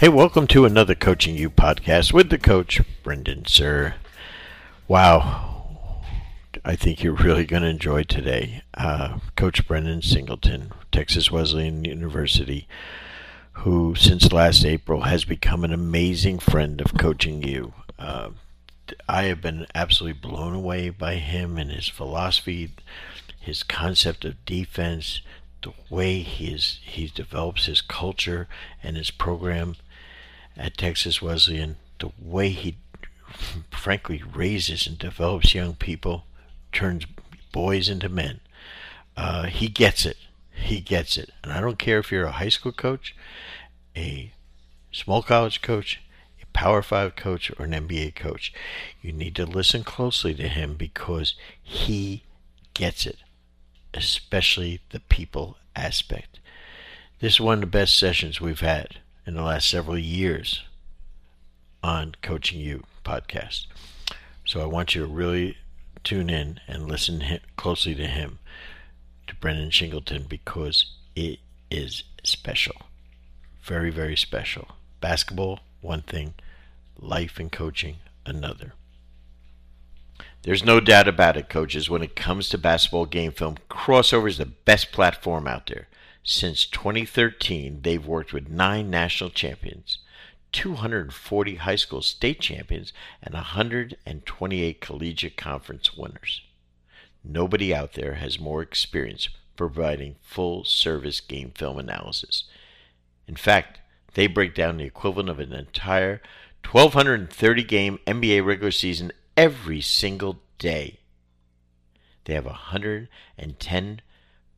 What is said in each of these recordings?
Hey, welcome to another Coaching You podcast with the coach, Brendan Suhr. Wow, I think you're really going to enjoy today. Uh, coach Brennen Shingleton, Texas Wesleyan University, who since last April has become an amazing friend of Coaching You. Uh, I have been absolutely blown away by him and his philosophy, his concept of defense, the way he is, he develops his culture and his program at Texas Wesleyan, the way he frankly raises and develops young people, turns boys into men. Uh, he gets it. He gets it. And I don't care if you're a high school coach, a small college coach, a Power Five coach, or an NBA coach. You need to listen closely to him because he gets it, especially the people aspect. This is one of the best sessions we've had in the last several years on Coaching You podcast. So I want you to really tune in and listen closely to him, to Brennen Shingleton, because it is special. Very, very special. Basketball, one thing, life and coaching, another. There's no doubt about it, coaches. When it comes to basketball game film, Krossover is the best platform out there. Since 2013, they've worked with nine national champions, 240 high school state champions, and 128 collegiate conference winners. Nobody out there has more experience providing full service game film analysis. In fact, they break down the equivalent of an entire 1230 game NBA regular season every single day. They have 110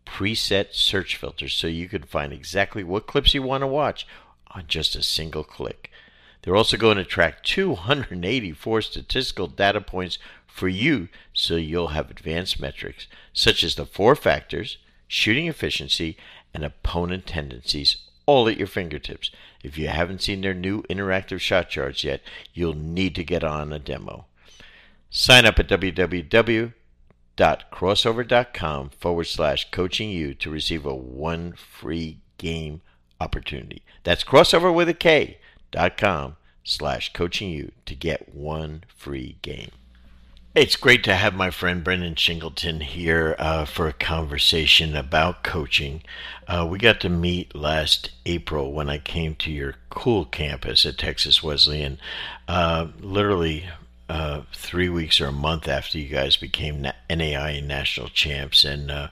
preset search filters so you can find exactly what clips you want to watch on just a single click. They're also going to track 284 statistical data points for you so you'll have advanced metrics such as the four factors, shooting efficiency, and opponent tendencies all at your fingertips. If you haven't seen their new interactive shot charts yet, you'll need to get on a demo. Sign up at www krossover.com forward slash coaching you to receive a one free game opportunity. That's Krossover with a K dot com slash coaching you to get one free game. It's great to have my friend Brennen Shingleton here uh, for a conversation about coaching. Uh, we got to meet last April when I came to your cool campus at Texas Wesleyan. Uh, literally uh, three weeks or a month after you guys became NAIA national champs, and uh,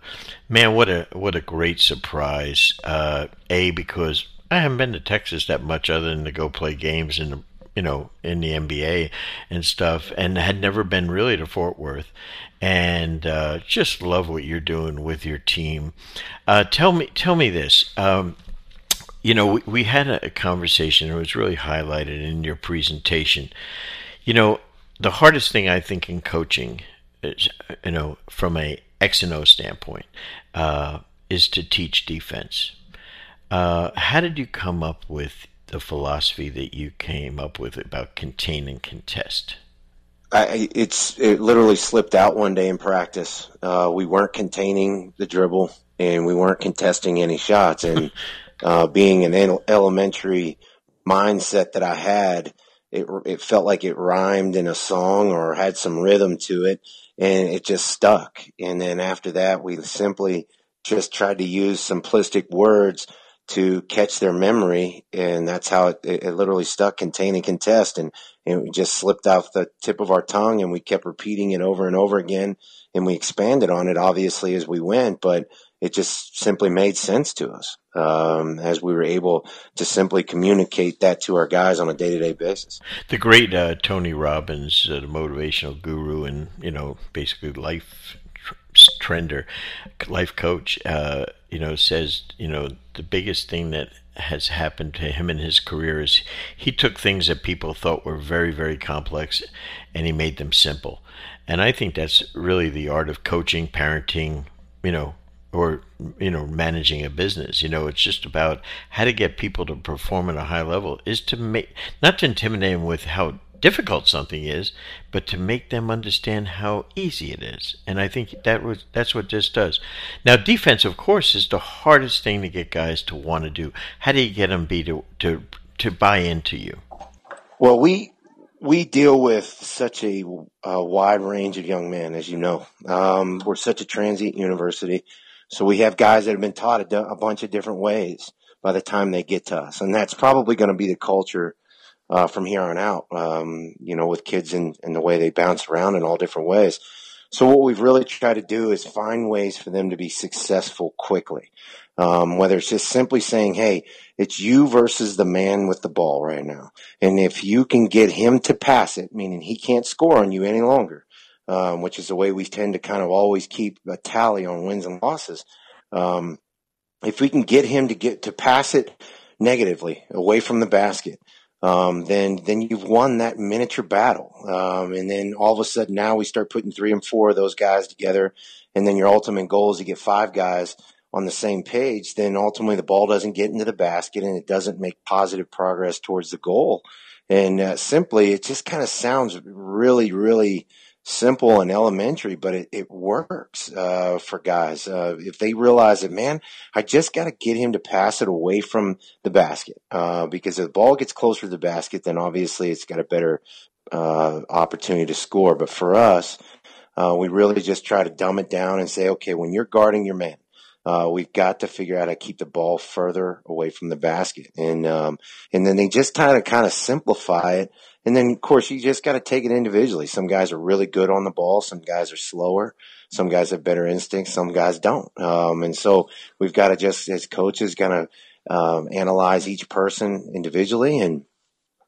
man, what a what a great surprise! Uh, a because I haven't been to Texas that much other than to go play games in the you know in the NBA and stuff, and had never been really to Fort Worth, and uh, just love what you're doing with your team. Uh, tell me, tell me this. Um, you know, we, we had a conversation. It was really highlighted in your presentation. You know, the hardest thing I think in coaching, is, you know, from a X and O standpoint, uh, is to teach defense. Uh, how did you come up with the philosophy that you came up with about contain and contest? I, it's it literally slipped out one day in practice. Uh, we weren't containing the dribble and we weren't contesting any shots. And uh, being an elementary mindset that I had, it it felt like it rhymed in a song or had some rhythm to it, and it just stuck. And then after that, we simply just tried to use simplistic words to catch their memory, and that's how it, it, literally stuck. Contain and contest, and, and it just slipped off the tip of our tongue, and we kept repeating it over and over again, and we expanded on it obviously as we went, but it just simply made sense to us um, as we were able to simply communicate that to our guys on a day to day basis. The great uh, Tony Robbins, uh, the motivational guru, and you know, basically life trender, life coach, uh, you know, says you know the biggest thing that has happened to him in his career is he took things that people thought were very very complex and he made them simple and i think that's really the art of coaching parenting you know or you know managing a business you know it's just about how to get people to perform at a high level is to make not to intimidate them with how difficult something is but to make them understand how easy it is and i think that was that's what this does now defense of course is the hardest thing to get guys to want to do how do you get them be to to to buy into you? Well, we we deal with such a, a, wide range of young men, as you know. Um, we're such a transient university, so we have guys that have been taught a, a bunch of different ways by the time they get to us, and that's probably going to be the culture uh, from here on out. Um, you know, with kids and, and the way they bounce around in all different ways. So what we've really tried to do is find ways for them to be successful quickly. Um, whether it's just simply saying, Hey, it's you versus the man with the ball right now. And if you can get him to pass it, meaning he can't score on you any longer, um, which is the way we tend to kind of always keep a tally on wins and losses. Um, if we can get him to get to pass it negatively away from the basket, um, then then you've won that miniature battle. Um, and then all of a sudden now we start putting three and four of those guys together, and then your ultimate goal is to get five guys on the same page. Then ultimately the ball doesn't get into the basket and it doesn't make positive progress towards the goal. And uh, simply, it just kind of sounds really, really simple and elementary, but it, it works uh, for guys. Uh, if they realize that, man, I just got to get him to pass it away from the basket uh, because if the ball gets closer to the basket, then obviously it's got a better uh, opportunity to score. But for us, uh, we really just try to dumb it down and say, okay, when you're guarding your man, uh, we've got to figure out how to keep the ball further away from the basket, and um, and then they just kind of kind of simplify it and then, of course, you just got to take it individually. Some guys are really good on the ball. Some guys are slower. Some guys have better instincts. Some guys don't. Um, and so we've got to just, as coaches, kind of um, analyze each person individually and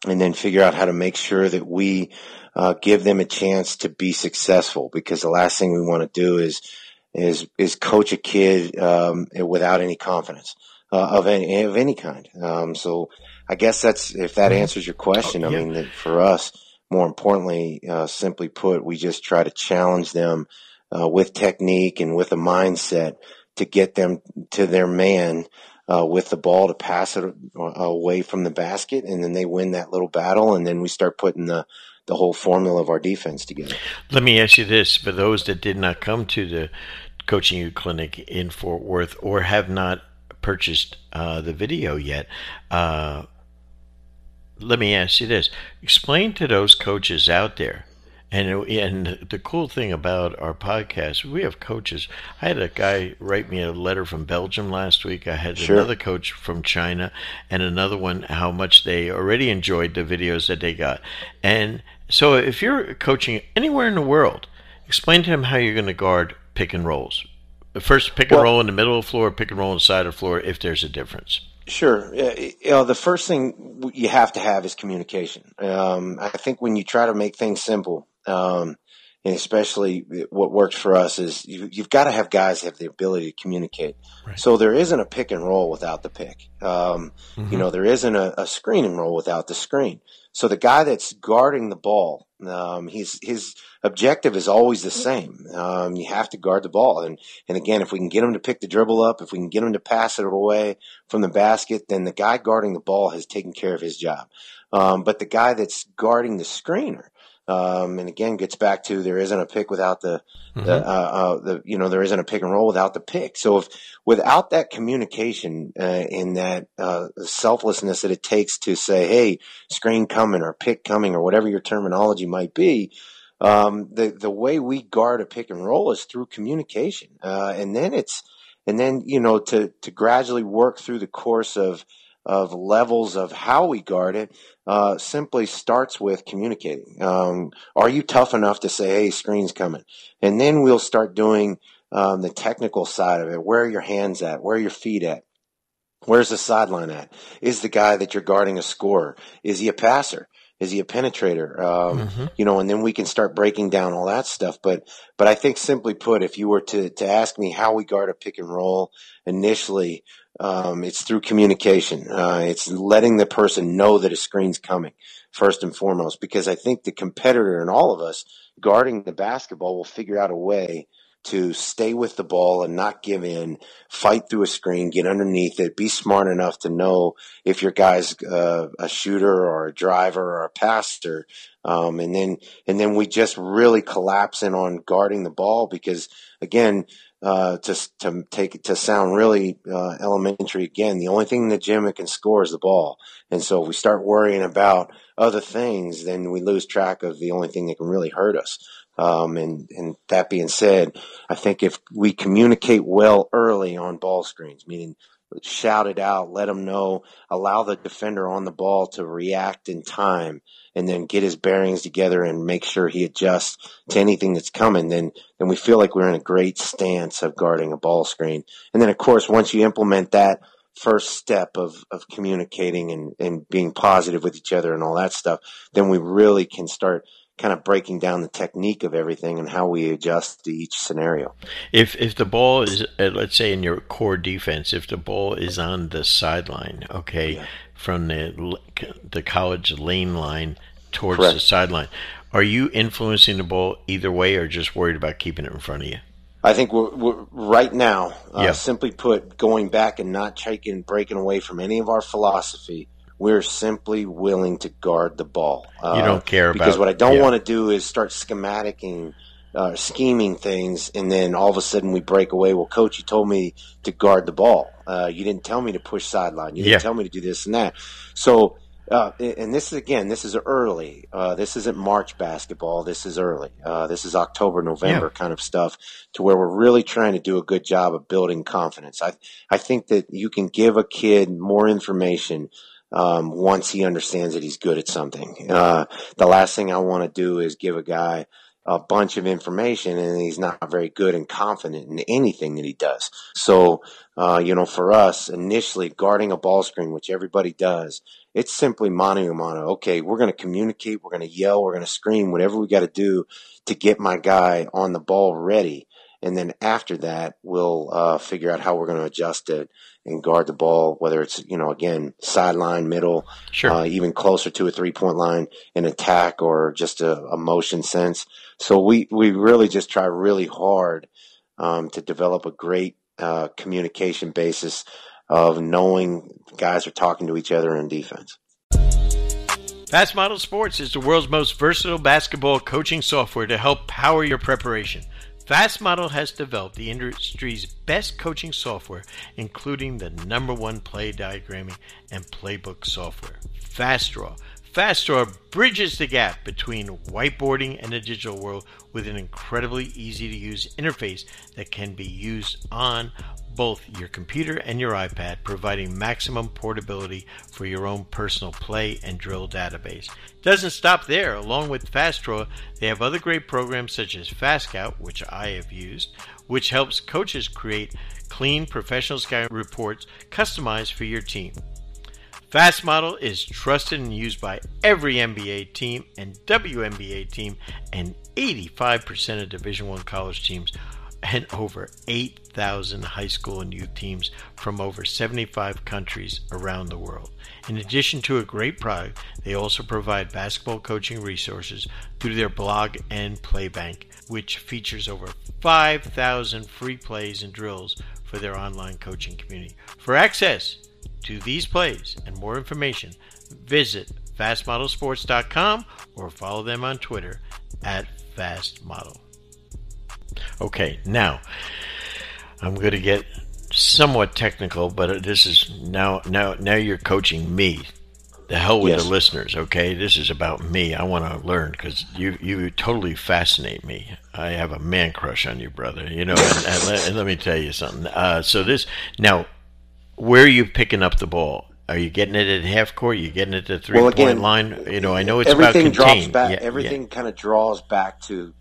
and then figure out how to make sure that we uh, give them a chance to be successful. Because the last thing we want to do is is is coach a kid um, without any confidence uh, of any of any kind. Um, so I guess that's if that mm-hmm. answers your question. Oh, yeah. I mean, for us, more importantly, uh, simply put, we just try to challenge them uh, with technique and with a mindset to get them to their man uh, with the ball to pass it uh, away from the basket, and then they win that little battle, and then we start putting the the whole formula of our defense together. Let me ask you this: for those that did not come to the coaching you clinic in Fort Worth or have not purchased uh, the video yet, uh, let me ask you this: explain to those coaches out there. And and the cool thing about our podcast, we have coaches. I had a guy write me a letter from Belgium last week. I had sure. another coach from China, and another one how much they already enjoyed the videos that they got. And so, if you're coaching anywhere in the world, explain to them how you're going to guard pick and rolls. First, pick and well, roll in the middle of the floor, pick and roll on the side of the floor, if there's a difference. Sure. You know, the first thing you have to have is communication. Um, I think when you try to make things simple, um, and especially what works for us is you, have got to have guys have the ability to communicate. Right. So there isn't a pick and roll without the pick. Um, mm-hmm. You know, there isn't a, a, screen and roll without the screen. So the guy that's guarding the ball, um, he's, his objective is always the same. Um, you have to guard the ball. And, and again, if we can get him to pick the dribble up, if we can get him to pass it away from the basket, then the guy guarding the ball has taken care of his job. Um, but the guy that's guarding the screener, um, and again, gets back to there isn't a pick without the, mm-hmm. the, uh, uh, the, you know, there isn't a pick and roll without the pick. So if without that communication uh, and that uh, selflessness that it takes to say, hey, screen coming or pick coming or whatever your terminology might be, um, the the way we guard a pick and roll is through communication, uh, and then it's and then you know to to gradually work through the course of of levels of how we guard it uh, simply starts with communicating. Um, are you tough enough to say, "Hey, screen's coming," and then we'll start doing um, the technical side of it. Where are your hands at? Where are your feet at? Where's the sideline at? Is the guy that you're guarding a scorer? Is he a passer? Is he a penetrator? Um, mm-hmm. You know, and then we can start breaking down all that stuff. But, but I think simply put, if you were to, to ask me how we guard a pick and roll initially, um, it's through communication. Uh, it's letting the person know that a screen's coming first and foremost, because I think the competitor and all of us guarding the basketball will figure out a way to stay with the ball and not give in, fight through a screen, get underneath it, be smart enough to know if your guy's uh, a shooter or a driver or a passer. Um, and then, and then we just really collapse in on guarding the ball because again, uh, to to take to sound really uh, elementary again. The only thing that can score is the ball, and so if we start worrying about other things, then we lose track of the only thing that can really hurt us. Um, and and that being said, I think if we communicate well early on ball screens, meaning shout it out, let them know, allow the defender on the ball to react in time and then get his bearings together and make sure he adjusts to anything that's coming, then then we feel like we're in a great stance of guarding a ball screen. And then of course once you implement that first step of, of communicating and, and being positive with each other and all that stuff, then we really can start kind of breaking down the technique of everything and how we adjust to each scenario. If if the ball is uh, let's say in your core defense, if the ball is on the sideline, okay, yeah. From the the college lane line towards Correct. the sideline, are you influencing the ball either way, or just worried about keeping it in front of you? I think we're, we're right now, uh, yeah. simply put, going back and not taking breaking away from any of our philosophy we're simply willing to guard the ball. Uh, you don't care about because what I don't yeah. want to do is start schematicing, uh, scheming things, and then all of a sudden we break away. Well, coach, you told me to guard the ball. Uh, you didn't tell me to push sideline. You didn't yeah. tell me to do this and that. So. Uh, and this is again, this is early. Uh, this isn't March basketball. This is early. Uh, this is October, November yeah. kind of stuff, to where we're really trying to do a good job of building confidence. I I think that you can give a kid more information um, once he understands that he's good at something. Uh, the last thing I want to do is give a guy a bunch of information and he's not very good and confident in anything that he does. So, uh, you know, for us, initially guarding a ball screen, which everybody does, it's simply mano a mano. Okay, we're going to communicate, we're going to yell, we're going to scream, whatever we got to do to get my guy on the ball ready. And then after that, we'll uh, figure out how we're going to adjust it and guard the ball, whether it's, you know, again, sideline, middle, sure. uh, even closer to a three point line, an attack or just a, a, motion sense. So we, we really just try really hard um, to develop a great uh, communication basis of knowing guys are talking to each other in defense. Fast Model Sports is the world's most versatile basketball coaching software to help power your preparation. FastModel has developed the industry's best coaching software, including the number one play diagramming and playbook software, FastDraw. FastDraw bridges the gap between whiteboarding and the digital world with an incredibly easy to use interface that can be used on both your computer and your iPad, providing maximum portability for your own personal play and drill database. Doesn't stop there. Along with FastDraw, they have other great programs such as FastScout, which I have used, which helps coaches create clean professional scout reports customized for your team. Fast Model is trusted and used by every NBA team and WNBA team and 85% of Division 1 college teams and over 8,000 high school and youth teams from over 75 countries around the world. In addition to a great product, they also provide basketball coaching resources through their blog and playbank, which features over 5,000 free plays and drills for their online coaching community. For access to these plays and more information, visit fastmodelsports.com or follow them on Twitter at fastmodel. Okay, now I'm going to get somewhat technical, but this is now now now you're coaching me. The hell with yes. the listeners, okay? This is about me. I want to learn because you you totally fascinate me. I have a man crush on you, brother. You know, and, and, let, and let, me tell you something. Uh, so this now, where are you picking up the ball? Are you getting it at half court? Are you getting it at three well, again, point line? You know, I know it's everything about drops back. Yeah, everything yeah. kind of draws back to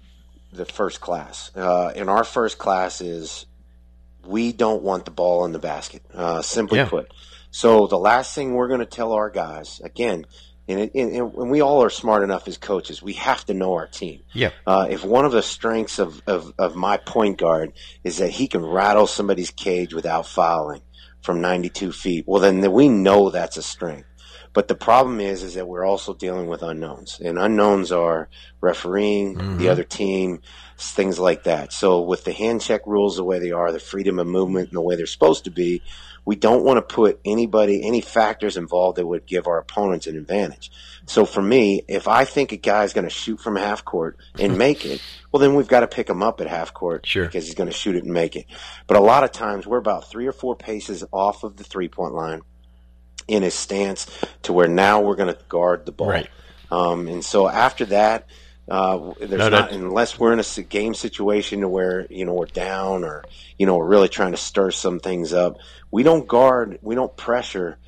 the first class. Uh, and our first class is we don't want the ball in the basket, uh, simply yeah. put. So the last thing we're going to tell our guys, again, and, it, and, and, we all are smart enough as coaches, we have to know our team. Yeah. Uh, if one of the strengths of, of, of my point guard is that he can rattle somebody's cage without fouling from 92 feet, well, then we know that's a strength. But the problem is, is that we're also dealing with unknowns, and unknowns are refereeing, mm-hmm. the other team, things like that. So with the hand check rules the way they are, the freedom of movement and the way they're supposed to be, we don't want to put anybody, any factors involved that would give our opponents an advantage. So for me, if I think a guy's going to shoot from half court and make it, well, then we've got to pick him up at half court sure. because he's going to shoot it and make it. But a lot of times we're about three or four paces off of the three point line in his stance to where now we're going to guard the ball. Right. Um, and so after that, uh, there's no, not unless we're in a game situation where you know we're down or you know we're really trying to stir some things up. We don't guard. We don't pressure.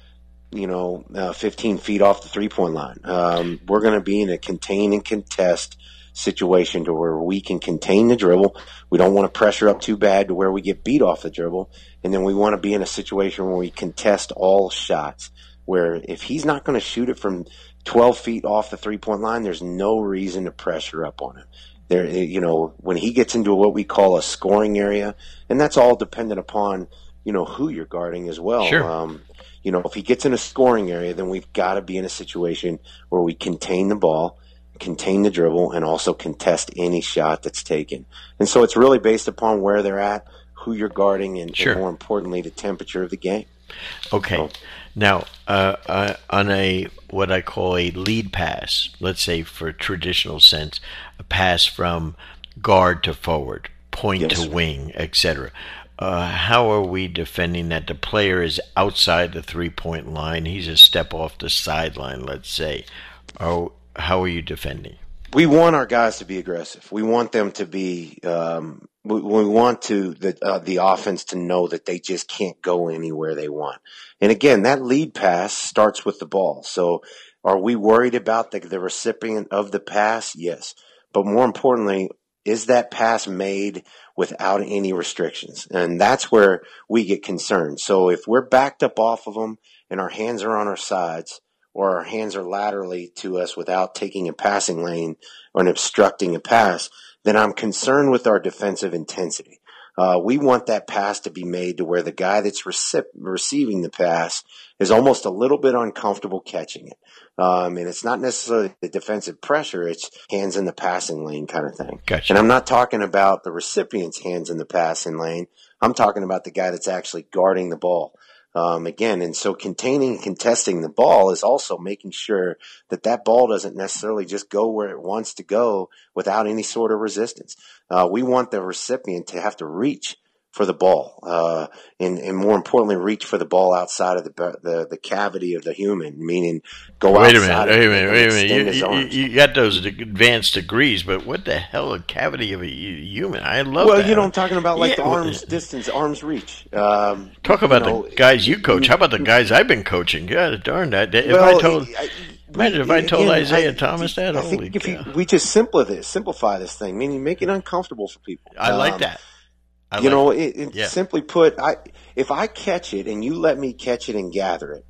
You know, uh, 15 feet off the three point line. Um, we're going to be in a contain and contest situation to where we can contain the dribble. We don't want to pressure up too bad to where we get beat off the dribble. And then we want to be in a situation where we contest all shots. Where if he's not going to shoot it from 12 feet off the three point line, there's no reason to pressure up on him. There, you know, when he gets into what we call a scoring area, and that's all dependent upon, you know, who you're guarding as well. Sure. Um, you know, if he gets in a scoring area, then we've got to be in a situation where we contain the ball contain the dribble, and also contest any shot that's taken. And so it's really based upon where they're at, who you're guarding, and, sure. and more importantly, the temperature of the game. Okay. So, now, uh, uh, on a what I call a lead pass, let's say for traditional sense, a pass from guard to forward, point yes. to wing, etc. Uh, how are we defending that the player is outside the three point line? He's a step off the sideline, let's say. Oh, how are you defending? We want our guys to be aggressive. We want them to be. Um, we, we, want to the uh, the offense to know that they just can't go anywhere they want. And again, that lead pass starts with the ball. So, are we worried about the, the recipient of the pass? Yes, but more importantly, is that pass made without any restrictions? And that's where we get concerned. So, if we're backed up off of them and our hands are on our sides or our hands are laterally to us without taking a passing lane or an obstructing a pass, then I'm concerned with our defensive intensity. Uh, we want that pass to be made to where the guy that's recip- receiving the pass is almost a little bit uncomfortable catching it. Um, and it's not necessarily the defensive pressure, it's hands in the passing lane kind of thing. Gotcha. And I'm not talking about the recipient's hands in the passing lane. I'm talking about the guy that's actually guarding the ball um, again. And so containing and contesting the ball is also making sure that that ball doesn't necessarily just go where it wants to go without any sort of resistance. Uh, we want the recipient to have to reach for the ball, uh, and, and more importantly, reach for the ball outside of the the, the cavity of the human, meaning go wait outside. A minute, wait a minute, wait a minute. You, you, you, got those advanced degrees, but what the hell a cavity of a human? I love. Well, that. you know, I'm talking about like yeah. the arms distance, arms reach. Um, Talk about you know, the guys you coach. How about the guys I've been coaching? God darn that! If well, I told. I, Imagine if I told again, Isiah I, Thomas that. I think if you, we just simplify this, simplify this thing, meaning make it uncomfortable for people. I um, like that. I you like know, it, it yeah. simply put, I if I catch it and you let me catch it and gather it,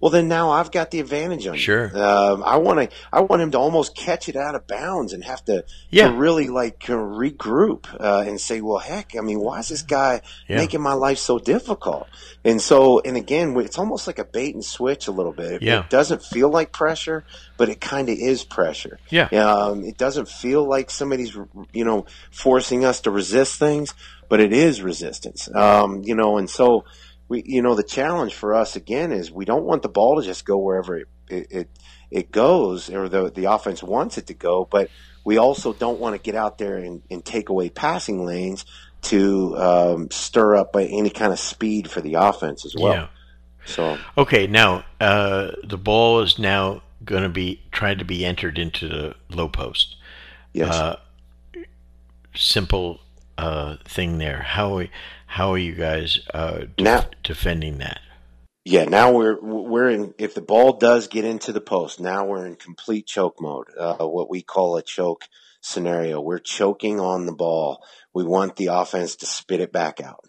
well then now I've got the advantage on sure. you. Sure. Um, I want to. I want him to almost catch it out of bounds and have to, yeah. to really like regroup uh, and say, well, heck, I mean, why is this guy yeah. making my life so difficult? And so, and again, it's almost like a bait and switch a little bit. It, yeah. it doesn't feel like pressure, but it kind of is pressure. Yeah. Um, it doesn't feel like somebody's, you know, forcing us to resist things but it is resistance. Um, you know, and so we, you know, the challenge for us again is we don't want the ball to just go wherever it it, it, goes or the the offense wants it to go, but we also don't want to get out there and, and take away passing lanes to um, stir up any kind of speed for the offense as well. Yeah. So okay, now uh, the ball is now going to be trying to be entered into the low post. Yes. Uh, simple uh, thing there. How how are you guys uh, def- now, defending that? Yeah, now we're we're in. If the ball does get into the post, now we're in complete choke mode. Uh, what we call a choke scenario. We're choking on the ball. We want the offense to spit it back out.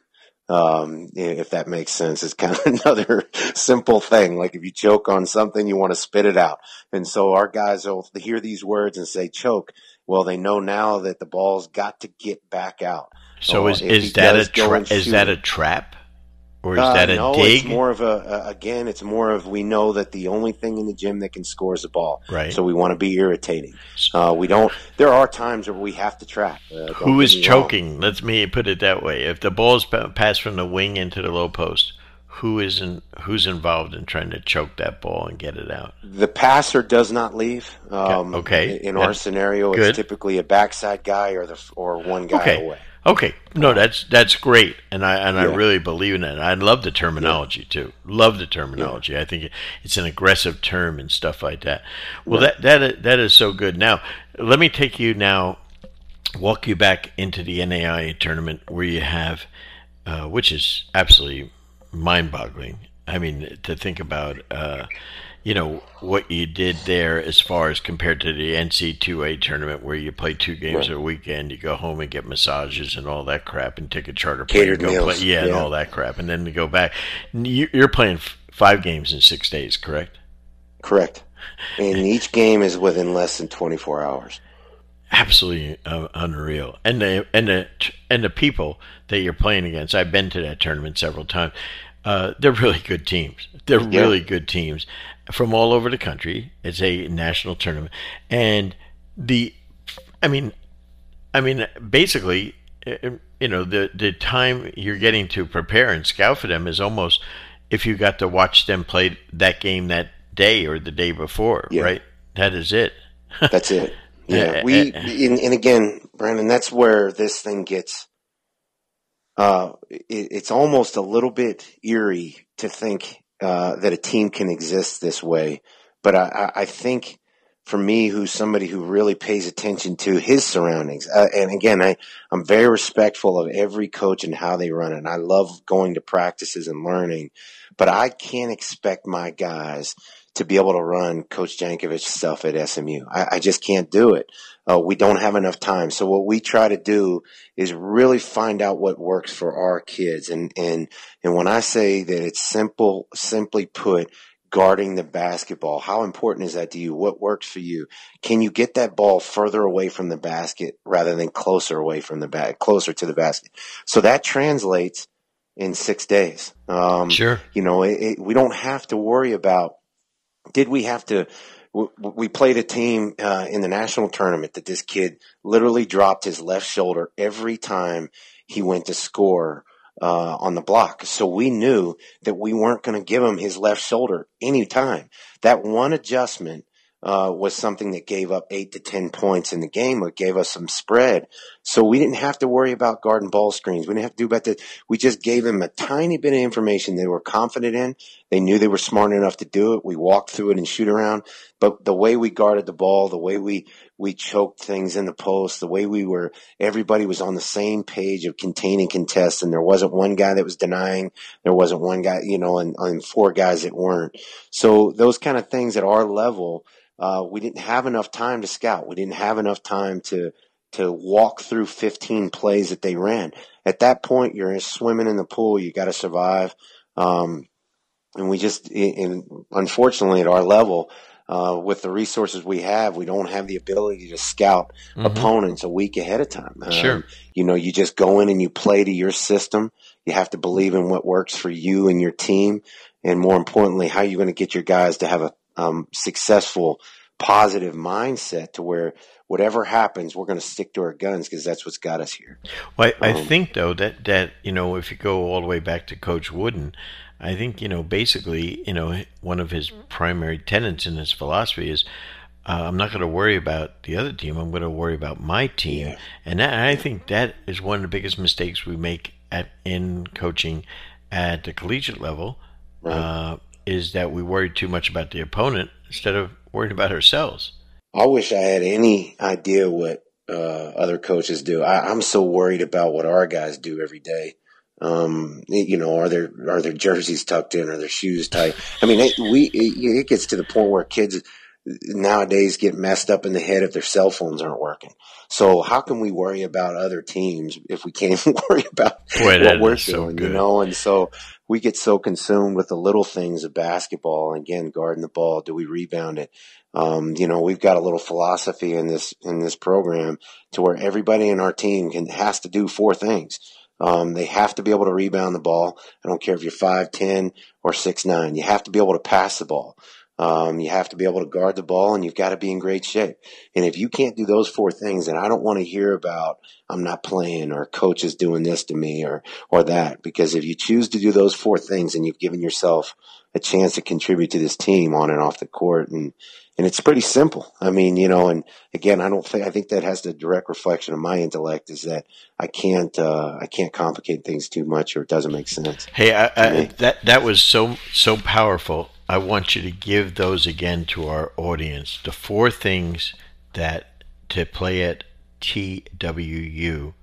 Um, if that makes sense, it's kind of another simple thing. Like if you choke on something, you want to spit it out. And so our guys will hear these words and say choke. Well, they know now that the ball's got to get back out. So uh, is, is that a tra- is that a trap? or is uh, that a no, dig? It's more of a, again, it's more of we know that the only thing in the gym that can score is the ball. Right. So we want to be irritating. Uh, we don't. There are times where we have to track. Uh, Who is choking? Wrong. Let's me put it that way. If the ball is passed from the wing into the low post, who isn't who's involved in trying to choke that ball and get it out? The passer does not leave. Um, okay. In, in our scenario, it's typically a backside guy or the or one guy okay. away. Okay, no, that's that's great, and I and yeah. I really believe in it. I love the terminology yeah. too. Love the terminology. Yeah. I think it's an aggressive term and stuff like that. Well, that that that is so good. Now, let me take you now, walk you back into the NAIA tournament where you have, uh, which is absolutely mind-boggling. I mean, to think about. Uh, you know what you did there as far as compared to the NC2A tournament where you play two games right. a weekend, you go home and get massages and all that crap, and take a charter plane, Catered go meals. play, yeah, yeah, and all that crap, and then to go back. You're playing five games in six days, correct? Correct. And each game is within less than 24 hours. Absolutely uh, unreal, and the and the and the people that you're playing against. I've been to that tournament several times. Uh, they're really good teams. They're yeah. really good teams, from all over the country. It's a national tournament, and the, I mean, I mean, basically, eh, eh, you know, the the time you're getting to prepare and scout for them is almost if you got to watch them play that game that day or the day before, yeah. right? That is it. that's it. Yeah, we and, and again, Brandon, that's where this thing gets. Uh, it, it's almost a little bit eerie to think uh, that a team can exist this way. But I, I think for me, who's somebody who really pays attention to his surroundings, uh, and again, I, I'm very respectful of every coach and how they run it. And I love going to practices and learning, but I can't expect my guys to be able to run Coach Jankovich stuff at SMU. I, I just can't do it. Uh, we don't have enough time. So what we try to do is really find out what works for our kids. And, and, and when I say that it's simple, simply put, guarding the basketball. How important is that to you? What works for you? Can you get that ball further away from the basket rather than closer away from the bat, closer to the basket? So that translates in six days. Um, sure. You know, it, it, we don't have to worry about did we have to we played a team uh, in the national tournament that this kid literally dropped his left shoulder every time he went to score uh, on the block. So we knew that we weren't going to give him his left shoulder anytime. That one adjustment uh, was something that gave up eight to ten points in the game. It gave us some spread, so we didn't have to worry about guarding ball screens. We didn't have to do about that. We just gave them a tiny bit of information they were confident in. They knew they were smart enough to do it. We walked through it and shoot around, but the way we guarded the ball, the way we we choked things in the post, the way we were, everybody was on the same page of containing contests, and there wasn't one guy that was denying. There wasn't one guy, you know, and, and four guys that weren't. So those kind of things at our level uh, we didn't have enough time to scout. We didn't have enough time to to walk through 15 plays that they ran. At that point, you're swimming in the pool. You got to survive. Um, and we just, in, unfortunately, at our level, uh, with the resources we have, we don't have the ability to scout mm-hmm. opponents a week ahead of time. Um, sure. You know, you just go in and you play to your system. You have to believe in what works for you and your team. And more importantly, how you're going to get your guys to have a um, successful, positive mindset to where whatever happens, we're going to stick to our guns because that's what's got us here. Well, I, um, I, think though that that you know if you go all the way back to Coach Wooden, I think you know basically you know one of his primary tenets in his philosophy is. Uh, I'm not going to worry about the other team. I'm going to worry about my team, yeah. and that, I think that is one of the biggest mistakes we make at in coaching at the collegiate level. Right. Uh, is that we worry too much about the opponent instead of worrying about ourselves. I wish I had any idea what uh, other coaches do. I, am so worried about what our guys do every day. Um, you know, are their are their jerseys tucked in? Are their shoes tight? I mean, it, we it, it gets to the point where kids nowadays get messed up in the head if their cell phones aren't working. So how can we worry about other teams if we can't worry about Boy, what we're doing? So you know, and so we get so consumed with the little things of basketball. And again, guarding the ball, do we rebound it? Um, you know, we've got a little philosophy in this in this program to where everybody in our team can has to do four things. Um, they have to be able to rebound the ball. I don't care if you're 5'10 or 6'9. You have to be able to pass the ball. Um, you have to be able to guard the ball and you've got to be in great shape. And if you can't do those four things, and I don't want to hear about I'm not playing or coach is doing this to me or, or that. Because if you choose to do those four things and you've given yourself a chance to contribute to this team on and off the court and, and it's pretty simple. I mean, you know, and again, I don't think I think that has the direct reflection of my intellect is that I can't uh, I can't complicate things too much or it doesn't make sense. Hey, I, I, that that was so so powerful. I want you to give those again to our audience. The four things that to play at TWU,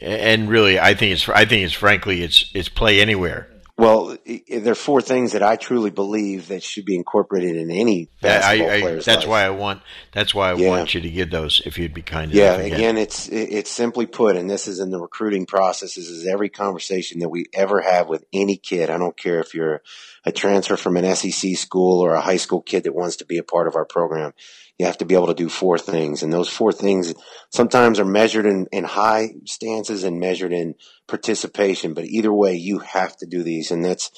and really, I think it's I think it's frankly it's it's play anywhere. Well, there are four things that I truly believe that should be incorporated in any basketball I, I, player's That's life. why I want. That's why I Yeah. want you to give those. If you'd be kind Yeah, again, it's it's simply put, and this is in the recruiting process. This is every conversation that we ever have with any kid. I don't care if you're a transfer from an SEC school or a high school kid that wants to be a part of our program. You have to be able to do four things, and those four things sometimes are measured in, in high stances and measured in participation. But either way, you have to do these, and that's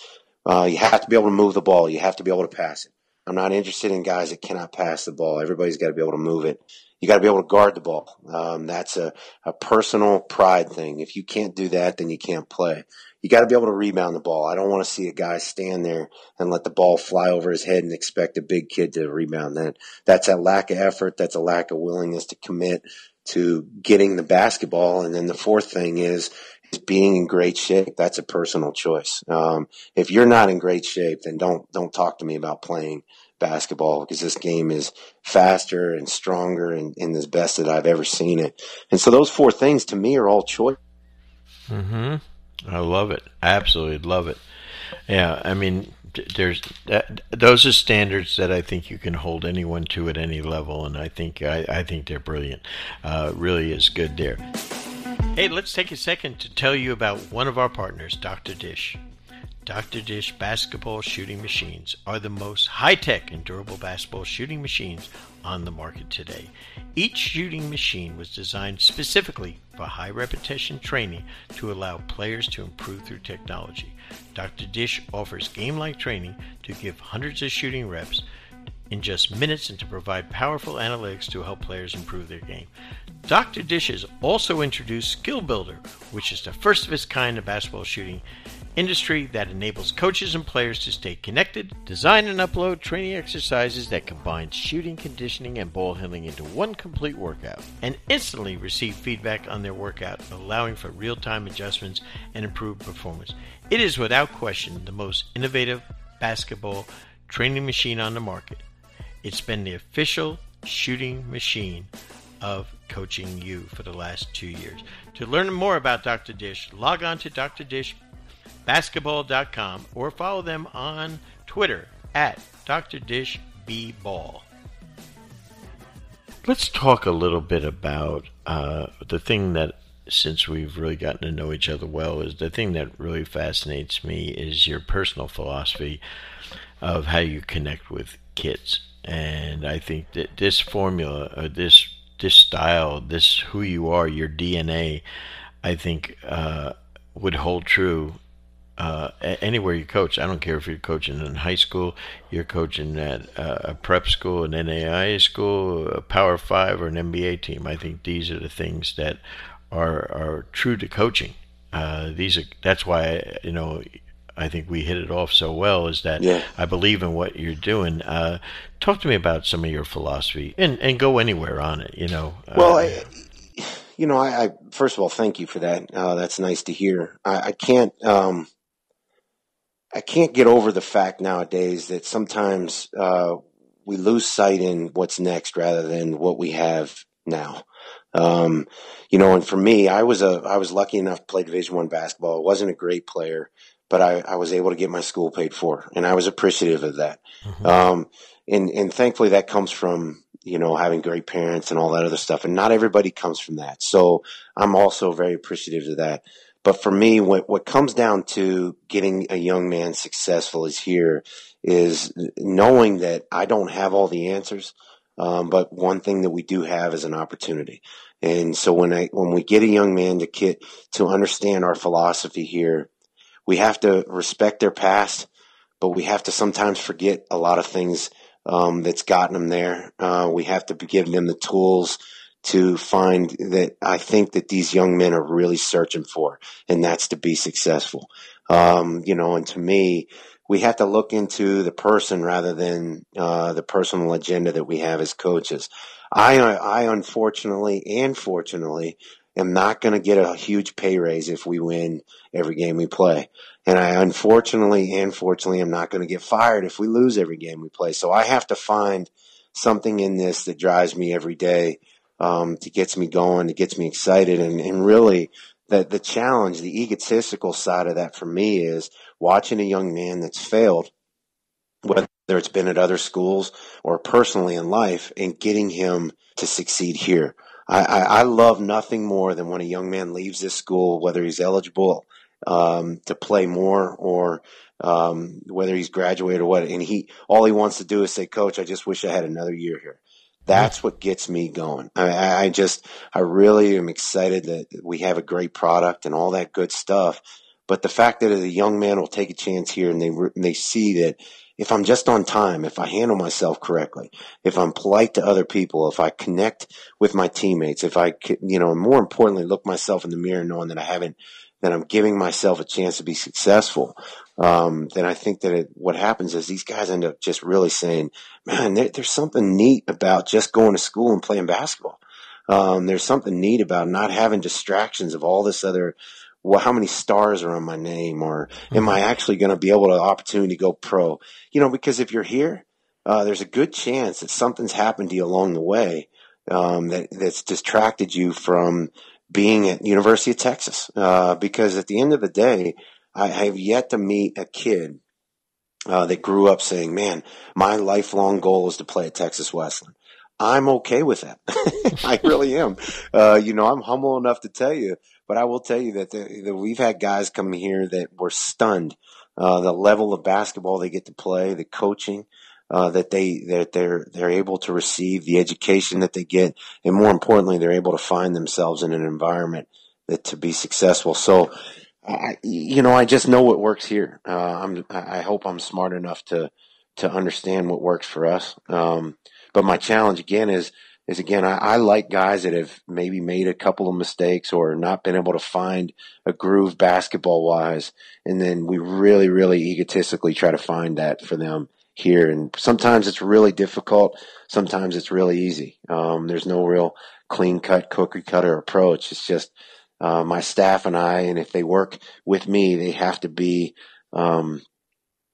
uh, you have to be able to move the ball. You have to be able to pass it. I'm not interested in guys that cannot pass the ball. Everybody's got to be able to move it. You got to be able to guard the ball. Um, that's a, a personal pride thing. If you can't do that, then you can't play. You got to be able to rebound the ball. I don't want to see a guy stand there and let the ball fly over his head and expect a big kid to rebound that. That's a lack of effort. That's a lack of willingness to commit to getting the basketball. And then the fourth thing is, is being in great shape. That's a personal choice. Um, if you're not in great shape, then don't, don't talk to me about playing basketball because this game is faster and stronger and, and is best that I've ever seen it. And so those four things to me are all choice. Mm-hmm. I love it. Absolutely love it. Yeah, I mean, there's that, those are standards that I think you can hold anyone to at any level, and I think I, I think they're brilliant. Uh, really is good there. Hey, let's take a second to tell you about one of our partners, Dr. Dish. Dr. Dish basketball shooting machines are the most high tech and durable basketball shooting machines on the market today. Each shooting machine was designed specifically for high repetition training to allow players to improve through technology. Dr. Dish offers game like training to give hundreds of shooting reps in just minutes and to provide powerful analytics to help players improve their game. Dr. Dish has also introduced Skill Builder, which is the first of its kind in basketball shooting industry that enables coaches and players to stay connected, design and upload training exercises that combine shooting, conditioning, and ball handling into one complete workout, and instantly receive feedback on their workout, allowing for real time adjustments and improved performance. It is without question the most innovative basketball training machine on the market. It's been the official shooting machine of coaching you for the last two years. To learn more about Dr. Dish, log on to drdishbasketball.com or follow them on Twitter at drdishbball. Let's talk a little bit about uh, the thing that, since we've really gotten to know each other well, is the thing that really fascinates me is your personal philosophy of how you connect with kids. And I think that this formula, or this this style, this who you are, your DNA, I think uh, would hold true uh, anywhere you coach. I don't care if you're coaching in high school, you're coaching at uh, a prep school, an NAIA school, a Power Five, or an NBA team. I think these are the things that are are true to coaching. Uh, these are that's why you know I think we hit it off so well. Is that Yeah. I believe in what you're doing. Uh, talk to me about some of your philosophy and and go anywhere on it. You know. Well, Uh, I, you know, I, I first of all thank you for that. Uh, that's nice to hear. I, I can't, um, I can't get over the fact nowadays that sometimes uh, we lose sight in what's next rather than what we have now. Um, you know, and for me, I was a I was lucky enough to play Division One basketball. I wasn't a great player, but I, I was able to get my school paid for, and I was appreciative of that. mhm. Um, and and thankfully that comes from you know having great parents and all that other stuff. And not everybody comes from that, so I'm also very appreciative of that. But for me, what what comes down to getting a young man successful is here is knowing that I don't have all the answers. Um, but one thing that we do have is an opportunity. And so when I when we get a young man to kit to understand our philosophy here, we have to respect their past, but we have to sometimes forget a lot of things um, that's gotten them there. Uh, we have to give them the tools to find that I think that these young men are really searching for, and that's to be successful. Um, you know, and to me, we have to look into the person rather than uh, the personal agenda that we have as coaches. I, I unfortunately and fortunately am not going to get a huge pay raise if we win every game we play. And I unfortunately and fortunately am not going to get fired if we lose every game we play. So I have to find something in this that drives me every day, um, gets me going, that gets me excited. And, and really the, the challenge, the egotistical side of that for me is watching a young man that's failed, whether it's been at other schools or personally in life and getting him to succeed here. I, I, I love nothing more than when a young man leaves this school, whether he's eligible um, to play more or um, whether he's graduated or what, and he all he wants to do is say, "Coach, I just wish I had another year here." That's what gets me going. I, I just, I really am excited that we have a great product and all that good stuff. But the fact that a young man will take a chance here and they and they see that if I'm just on time, if I handle myself correctly, if I'm polite to other people, if I connect with my teammates, if I, you know, more importantly, look myself in the mirror knowing that I haven't, that I'm giving myself a chance to be successful, um, then I think that it, what happens is these guys end up just really saying, man, there, there's something neat about just going to school and playing basketball. Um, there's something neat about not having distractions of all this other well, how many stars are on my name or am I mm-hmm. actually going to be able to opportunity to go pro? You know, because if you're here, uh, there's a good chance that something's happened to you along the way um, that that's distracted you from being at University of Texas. Uh, because at the end of the day, I have yet to meet a kid uh, that grew up saying, "Man, my lifelong goal is to play at Texas Wesleyan." I'm okay with that. I really am. Uh, you know, I'm humble enough to tell you but I will tell you that, the, that we've had guys come here that were stunned. Uh, the level of basketball they get to play, the coaching uh, that they that they're they're able to receive, the education that they get, and more importantly, they're able to find themselves in an environment that to be successful. So, I, you know, I just know what works here. Uh, I'm I hope I'm smart enough to to understand what works for us. Um, but my challenge again is is again, I, I, like guys that have maybe made a couple of mistakes or not been able to find a groove basketball wise. And then we really, really egotistically try to find that for them here. And sometimes it's really difficult. Sometimes it's really easy. Um, there's no real clean cut cookie cutter approach. It's just, uh, my staff and I, and if they work with me, they have to be, um,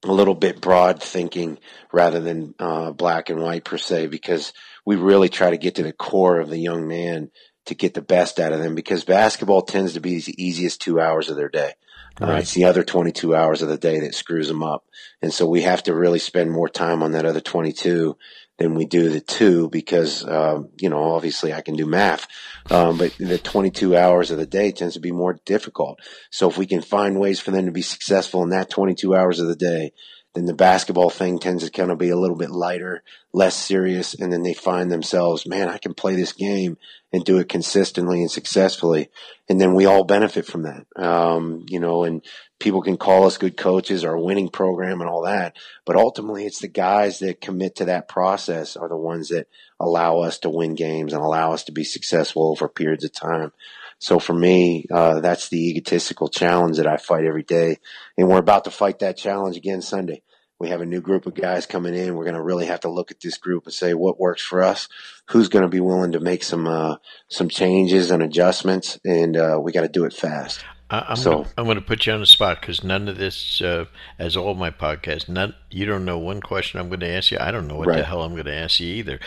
a little bit broad thinking rather than uh, black and white per se, because we really try to get to the core of the young man to get the best out of them. Because basketball tends to be the easiest two hours of their day. Right. Uh, it's the other 22 hours of the day that screws them up, and so we have to really spend more time on that other 22 than we do the two because uh, you know obviously I can do math, um, but the 22 hours of the day tends to be more difficult. So if we can find ways for them to be successful in that 22 hours of the day, then the basketball thing tends to kind of be a little bit lighter, less serious, and then they find themselves, man, I can play this game and do it consistently and successfully, and then we all benefit from that. Um, you know, and people can call us good coaches, our winning program, and all that, but ultimately, it's the guys that commit to that process are the ones that allow us to win games and allow us to be successful over periods of time. So for me, uh, that's the egotistical challenge that I fight every day. And we're about to fight that challenge again Sunday. We have a new group of guys coming in. We're going to really have to look at this group and say what works for us. Who's going to be willing to make some uh, some changes and adjustments, and uh, we got to do it fast. I'm so gonna, I'm going to put you on the spot because none of this, uh, as all my podcasts, none you don't know one question I'm going to ask you. I don't know what right. the hell I'm going to ask you either.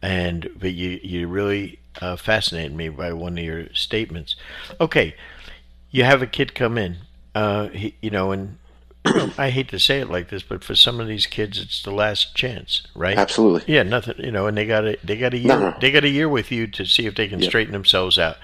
And but you you really uh, fascinated me by one of your statements. Okay, you have a kid come in, uh, he, you know, and I hate to say it like this, but for some of these kids, it's the last chance, right? Absolutely. Yeah, nothing, you know, and they got a they got a year no, no. they got a year with you to see if they can yep. straighten themselves out.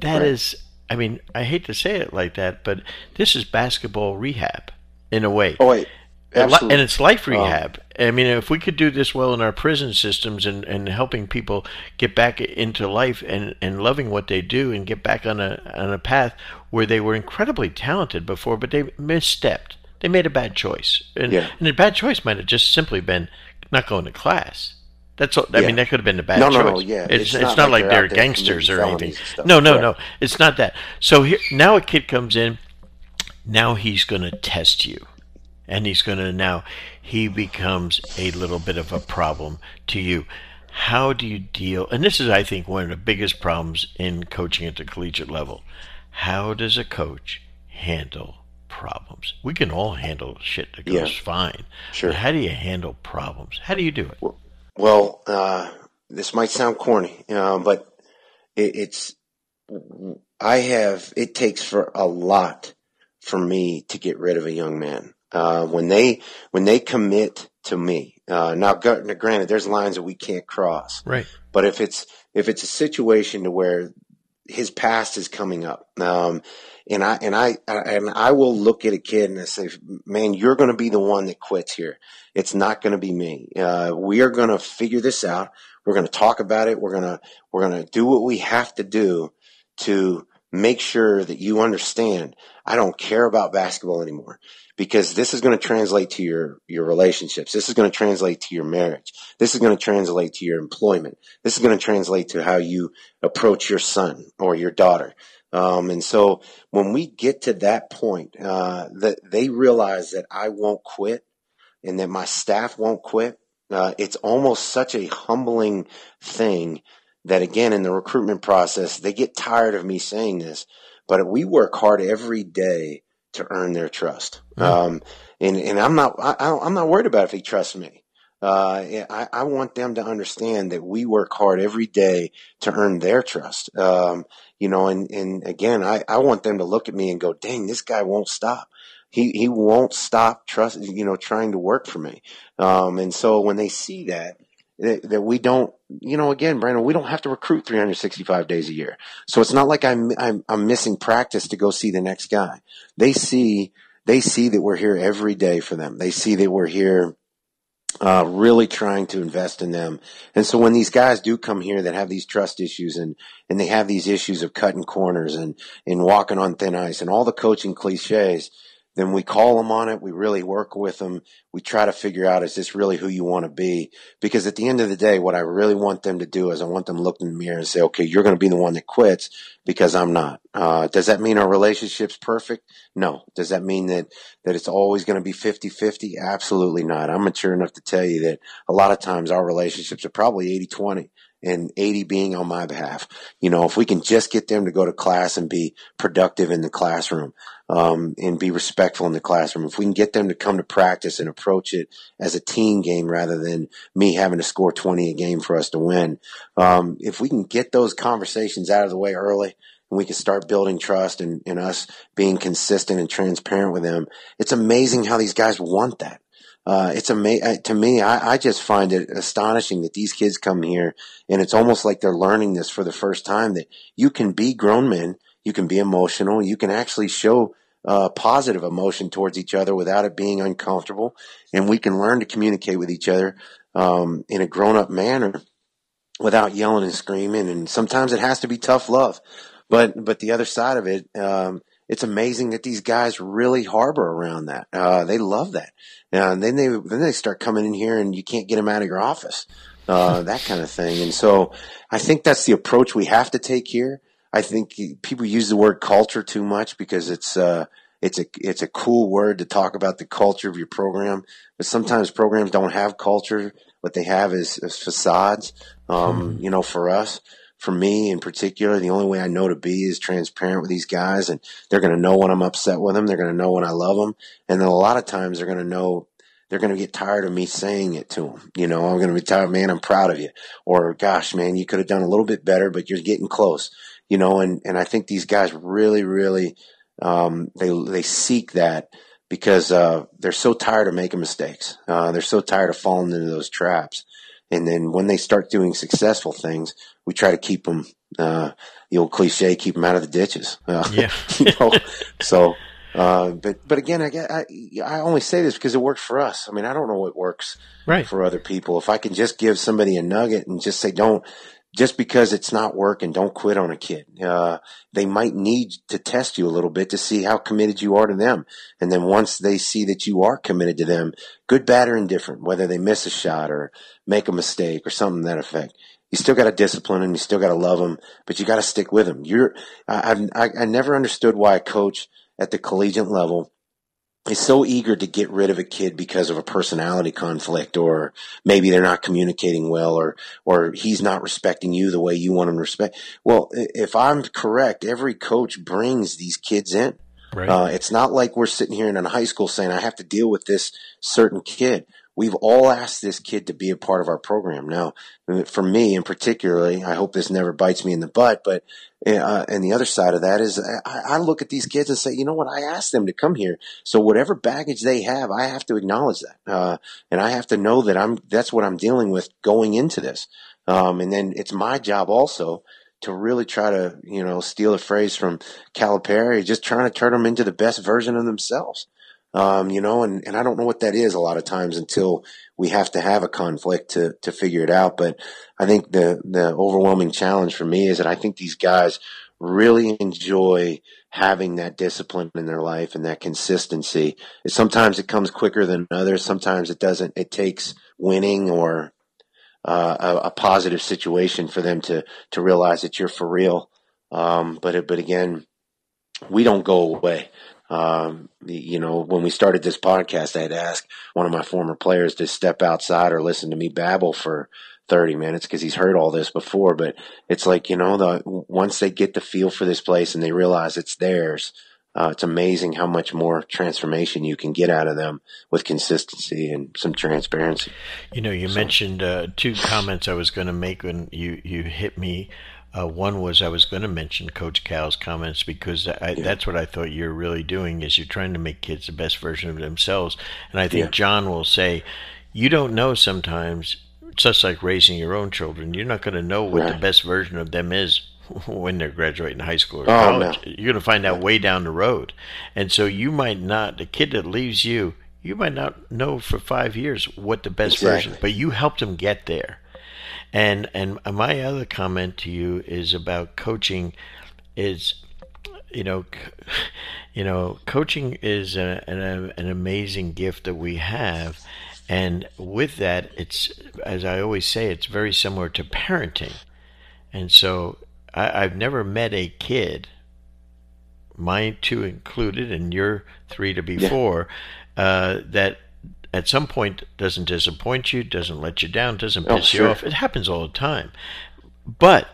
That right. is I mean, I hate to say it like that, but this is basketball rehab in a way. Oh wait, absolutely. and it's life rehab. Um, I mean, if we could do this well in our prison systems and, and helping people get back into life and, and loving what they do and get back on a on a path where they were incredibly talented before, but they misstepped. They made a bad choice, and Yeah. and a bad choice might have just simply been not going to class. That's all. I Yeah. mean, that could have been a bad No, choice. no, no, yeah. It's, It's it's, not not, like like, they're they're gangsters or anything. felonies and stuff. No, no, Correct. no. It's not that. So here now a kid comes in. Now he's going to test you, and he's going to now he becomes a little bit of a problem to you. How do you deal? And this is, I think, one of the biggest problems in coaching at the collegiate level. How does a coach handle problems? We can all handle shit that goes Yeah. fine. Sure. How do you handle problems? How do you do it? Well, uh, this might sound corny, uh, but it, it's I have it takes for a lot for me to get rid of a young man uh, when they when they commit to me. Uh, now, granted, there's lines that we can't cross, Right. but if it's if it's a situation to where his past is coming up, um, and I and I and I will look at a kid and I say, "Man, you're going to be the one that quits here. It's not going to be me. Uh, we are going to figure this out. We're going to talk about it. We're gonna we're gonna do what we have to do to make sure that you understand. I don't care about basketball anymore." Because this is going to translate to your, your relationships. This is going to translate to your marriage. This is going to translate to your employment. This is going to translate to how you approach your son or your daughter. Um, and so when we get to that point, uh, that they realize that I won't quit and that my staff won't quit, uh, it's almost such a humbling thing that again, in the recruitment process, they get tired of me saying this, but we work hard every day to earn their trust. Mm. Um, and, and I'm not, I, I'm not worried about if they trust me. Uh, I, I want them to understand that we work hard every day to earn their trust. Um, you know, and, and again, I, I want them to look at me and go, dang, this guy won't stop. He, he won't stop trust, you know, trying to work for me. Um, and so when they see that, that, that we don't, you know, again, Brendan, we don't have to recruit 365 days a year. So it's not like I'm, I'm, I'm missing practice to go see the next guy. They see, they see that we're here every day for them. They see that we're here, uh, really trying to invest in them. And so when these guys do come here that have these trust issues and, and they have these issues of cutting corners and, and walking on thin ice and all the coaching cliches, then we call them on it. We really work with them. We try to figure out, is this really who you want to be? Because at the end of the day, what I really want them to do is I want them to look in the mirror and say, okay, you're going to be the one that quits because I'm not. Uh, does that mean our relationship's perfect? No. Does that mean that, that it's always going to be 50 50? Absolutely not. I'm mature enough to tell you that a lot of times our relationships are probably 80 20 and 80 being on my behalf. You know, if we can just get them to go to class and be productive in the classroom, um, and be respectful in the classroom, if we can get them to come to practice and approach it as a team game rather than me having to score 20 a game for us to win, um, if we can get those conversations out of the way early, and we can start building trust and, and us being consistent and transparent with them. It's amazing how these guys want that. Uh, it's amazing to me. I, I just find it astonishing that these kids come here and it's almost like they're learning this for the first time that you can be grown men, you can be emotional, you can actually show uh, positive emotion towards each other without it being uncomfortable, and we can learn to communicate with each other um, in a grown-up manner without yelling and screaming. And sometimes it has to be tough love, but but the other side of it, um, it's amazing that these guys really harbor around that. Uh, they love that, and then they then they start coming in here, and you can't get them out of your office, uh, that kind of thing. And so I think that's the approach we have to take here. I think people use the word culture too much because it's uh, it's a it's a cool word to talk about the culture of your program, but sometimes programs don't have culture. What they have is, is facades. Um, You know, for us, for me in particular, the only way I know to be is transparent with these guys, and they're going to know when I'm upset with them. They're going to know when I love them, and then a lot of times they're going to know they're going to get tired of me saying it to them. You know, I'm going to be tired, man. I'm proud of you, or gosh, man, you could have done a little bit better, but you're getting close. You know, and and I think these guys really, really, um, they they seek that because uh, they're so tired of making mistakes. Uh, they're so tired of falling into those traps. And then when they start doing successful things, we try to keep them, uh, the old cliche, keep them out of the ditches. Uh, Yeah. you know, so Uh, but but again, I, I I only say this because it works for us. I mean, I don't know what works right. for other people. If I can just give somebody a nugget and just say, don't just because it's not working, don't quit on a kid. Uh, they might need to test you a little bit to see how committed you are to them. And then once they see that you are committed to them, good, bad, or indifferent, whether they miss a shot or make a mistake or something that effect, you still got to discipline them. You still got to love them, but you got to stick with them. You're, I, I, I never understood why a coach at the collegiate level is so eager to get rid of a kid because of a personality conflict or maybe they're not communicating well or or he's not respecting you the way you want him to respect. Well, if I'm correct, every coach brings these kids in. Right. Uh, it's not like we're sitting here in a high school saying I have to deal with this certain kid we've all asked this kid to be a part of our program. Now, for me in particularly, I hope this never bites me in the butt, but uh, and the other side of that is I, I, look at these kids and say, you know what? I asked them to come here. So whatever baggage they have, I have to acknowledge that. Uh, and I have to know that I'm, that's what I'm dealing with going into this. Um, and then it's my job also to really try to, you know, steal a phrase from Calipari, just trying to turn them into the best version of themselves. Um, you know, and, and I don't know what that is a lot of times until we have to have a conflict to, to figure it out. But I think the, the overwhelming challenge for me is that I think these guys really enjoy having that discipline in their life and that consistency. Sometimes it comes quicker than others. Sometimes it doesn't. It takes winning or uh, a, a, positive situation for them to to realize that you're for real. Um, but but again, we don't go away. Um, you know, when we started this podcast, I had asked one of my former players to step outside or listen to me babble for 30 minutes because he's heard all this before. But it's like, you know, the, once they get the feel for this place and they realize it's theirs, uh, it's amazing how much more transformation you can get out of them with consistency and some transparency. You know, you so. mentioned uh, two comments I was going to make when you, you hit me uh, one was I was going to mention Coach Cal's comments because I, yeah. that's what I thought you're really doing is you're trying to make kids the best version of themselves. And I think yeah. John will say, you don't know sometimes, just like raising your own children, you're not going to know what right. the best version of them is when they're graduating high school or oh, college. No. You're going to find out way down the road. And so you might not, the kid that leaves you, you might not know for five years what the best exactly. version, but you helped them get there. And and my other comment to you is about coaching is you know you know coaching is a, an, an amazing gift that we have and with that it's as I always say it's very similar to parenting. And so I, I've never met a kid mine two included and your three to be yeah. four uh, that at some point doesn't disappoint you, doesn't let you down, doesn't piss oh, sure. you off. It happens all the time. But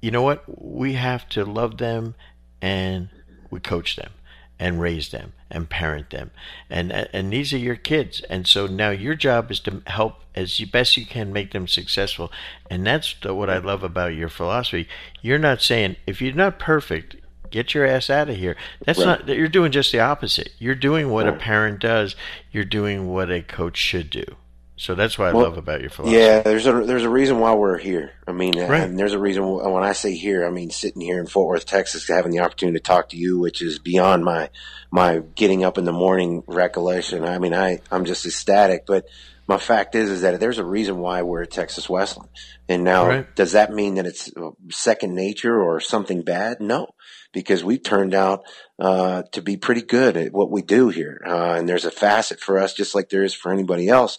you know what? We have to love them and we coach them and raise them and parent them. And and these are your kids. And so now your job is to help as best you can make them successful. And that's the, what I love about your philosophy. You're not saying if you're not perfect, Get your ass out of here. That's right. not. You're doing just the opposite. You're doing what right. a parent does. You're doing what a coach should do. So that's what I well, love about your philosophy. Yeah, there's a there's a reason why we're here. I mean, uh, right. and there's a reason when I say here, I mean sitting here in Fort Worth, Texas, having the opportunity to talk to you, which is beyond my my getting up in the morning recollection. I mean, I I'm just ecstatic. But my fact is, is that there's a reason why we're at Texas Wesleyan. And now, right. does that mean that it's second nature or something bad? No because we turned out uh, to be pretty good at what we do here. Uh, and there's a facet for us, just like there is for anybody else.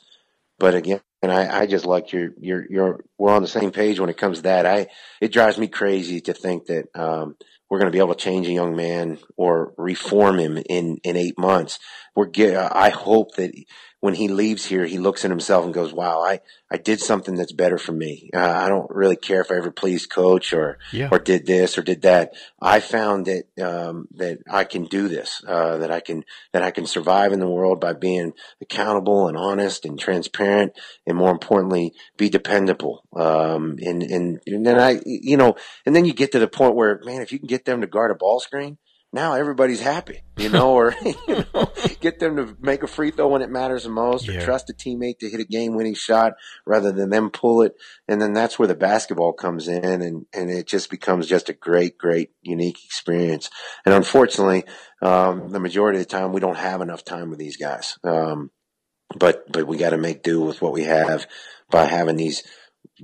But again, and I, I just like your, your, your, we're on the same page when it comes to that. I, it drives me crazy to think that, um, we're going to be able to change a young man or reform him in, in eight months. We're get, I hope that when he leaves here, he looks at himself and goes, wow, I, I did something that's better for me. Uh, I don't really care if I ever pleased coach or, yeah. or did this or did that. I found that, um, that I can do this, uh, that I can, that I can survive in the world by being accountable and honest and transparent and more importantly, be dependable. Um, and, and, and then I, you know, and then you get to the point where, man, if you can get them to guard a ball screen, now everybody's happy, you know, or you know, get them to make a free throw when it matters the most, Yeah. or trust a teammate to hit a game-winning shot rather than them pull it, and then that's where the basketball comes in, and and it just becomes just a great, great, unique experience. And unfortunately, um, the majority of the time we don't have enough time with these guys, um, but but we got to make do with what we have by having these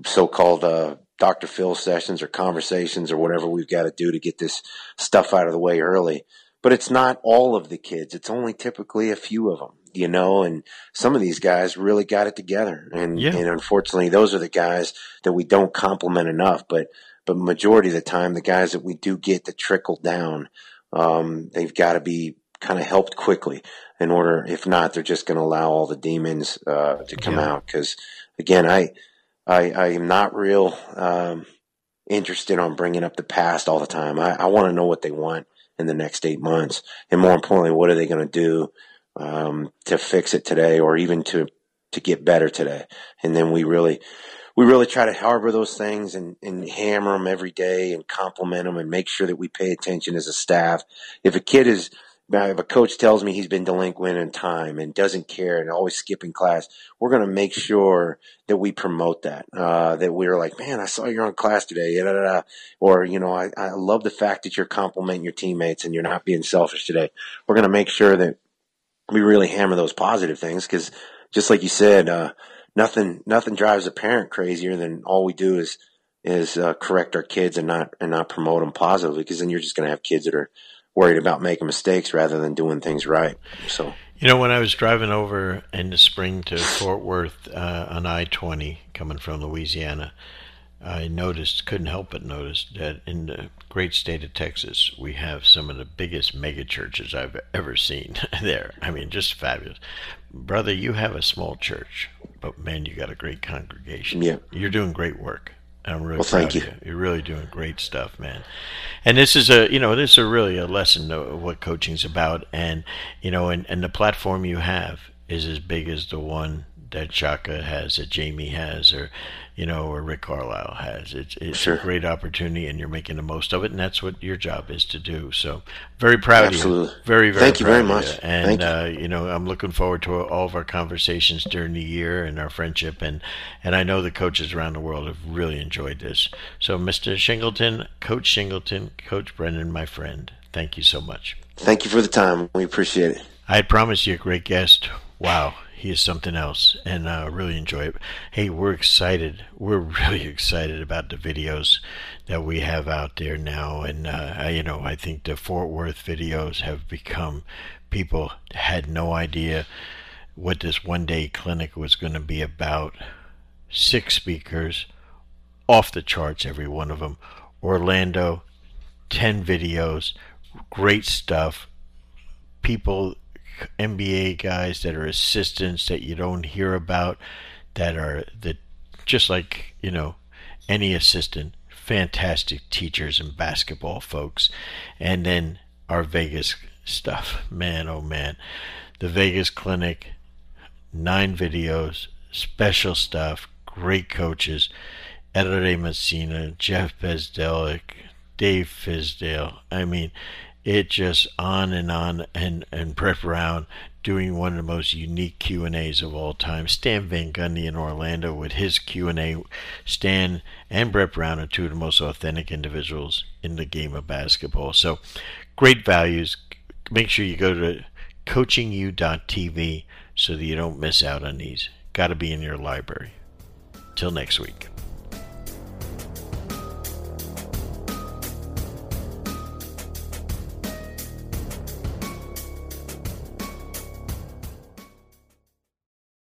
so-called uh, Dr. Phil sessions or conversations or whatever we've got to do to get this stuff out of the way early. But it's not all of the kids. It's only typically a few of them, you know, and some of these guys really got it together. And, Yeah. and unfortunately, those are the guys that we don't compliment enough. But, but majority of the time, the guys that we do get to trickle down, um, they've got to be kind of helped quickly in order. If not, they're just going to allow all the demons, uh, to come Yeah. out. Cause again, I, I, I am not real um, interested on bringing up the past all the time. I, I want to know what they want in the next eight months, and more importantly, what are they going to do um, to fix it today, or even to to get better today? And then we really we really try to harbor those things and, and hammer them every day and compliment them and make sure that we pay attention as a staff. If a kid is now, if a coach tells me he's been delinquent in time and doesn't care and always skipping class, we're going to make sure that we promote that. Uh, that we're like, man, I saw you're on class today, da, da, da. or you know, I, I love the fact that you're complimenting your teammates and you're not being selfish today. We're going to make sure that we really hammer those positive things because, just like you said, uh, nothing nothing drives a parent crazier than all we do is is uh, correct our kids and not and not promote them positively because then you're just going to have kids that are worried about making mistakes rather than doing things right. So You know, when I was driving over in the spring to Fort Worth uh, on I 20 coming from Louisiana, I noticed, couldn't help but notice, that in the great state of Texas, we have some of the biggest mega churches I've ever seen there. I mean, just fabulous. Brother, you have a small church, but man, you got a great congregation. Yeah. You're doing great work. I'm really Well, thank you. you. You're really doing great stuff, man. And this is a, you know, this is a really a lesson of what coaching's about. And, you know, and, and the platform you have is as big as the one that Shaka has, that Jamie has, or, you know, or Rick Carlisle has. It's, it's Sure. a great opportunity and you're making the most of it. And that's what your job is to do. So very proud of Absolutely. you. Very, very Thank you very of much. And, Thank you. uh, you know, I'm looking forward to all of our conversations during the year and our friendship. And, and I know the coaches around the world have really enjoyed this. So, Mr. Shingleton, Coach Shingleton, Coach Brennen, my friend, thank you so much. thank you for the time. We appreciate it. I had promised you a great guest. Wow, he is something else, and uh, really enjoy it. Hey, we're excited. We're really excited about the videos that we have out there now, and uh, you know, I think the Fort Worth videos have become. People had no idea what this one-day clinic was going to be about. Six speakers, off the charts, every one of them. Orlando, 10 videos, great stuff. People, NBA guys that are assistants that you don't hear about, that are that just like, you know, any assistant, fantastic teachers and basketball folks. And then our Vegas stuff. Man, oh man. The Vegas clinic, nine videos, special stuff, great coaches. Ettore Messina, Jeff Bzdelik, Dave Fizdale. I mean, it just on and on, and and Brett Brown doing one of the most unique Q and A's of all time. Stan Van Gundy in Orlando with his Q and A. Stan and Brett Brown are two of the most authentic individuals in the game of basketball. So, great values. Make sure you go to coachingu.tv so that you don't miss out on these. Got to be in your library. Till next week.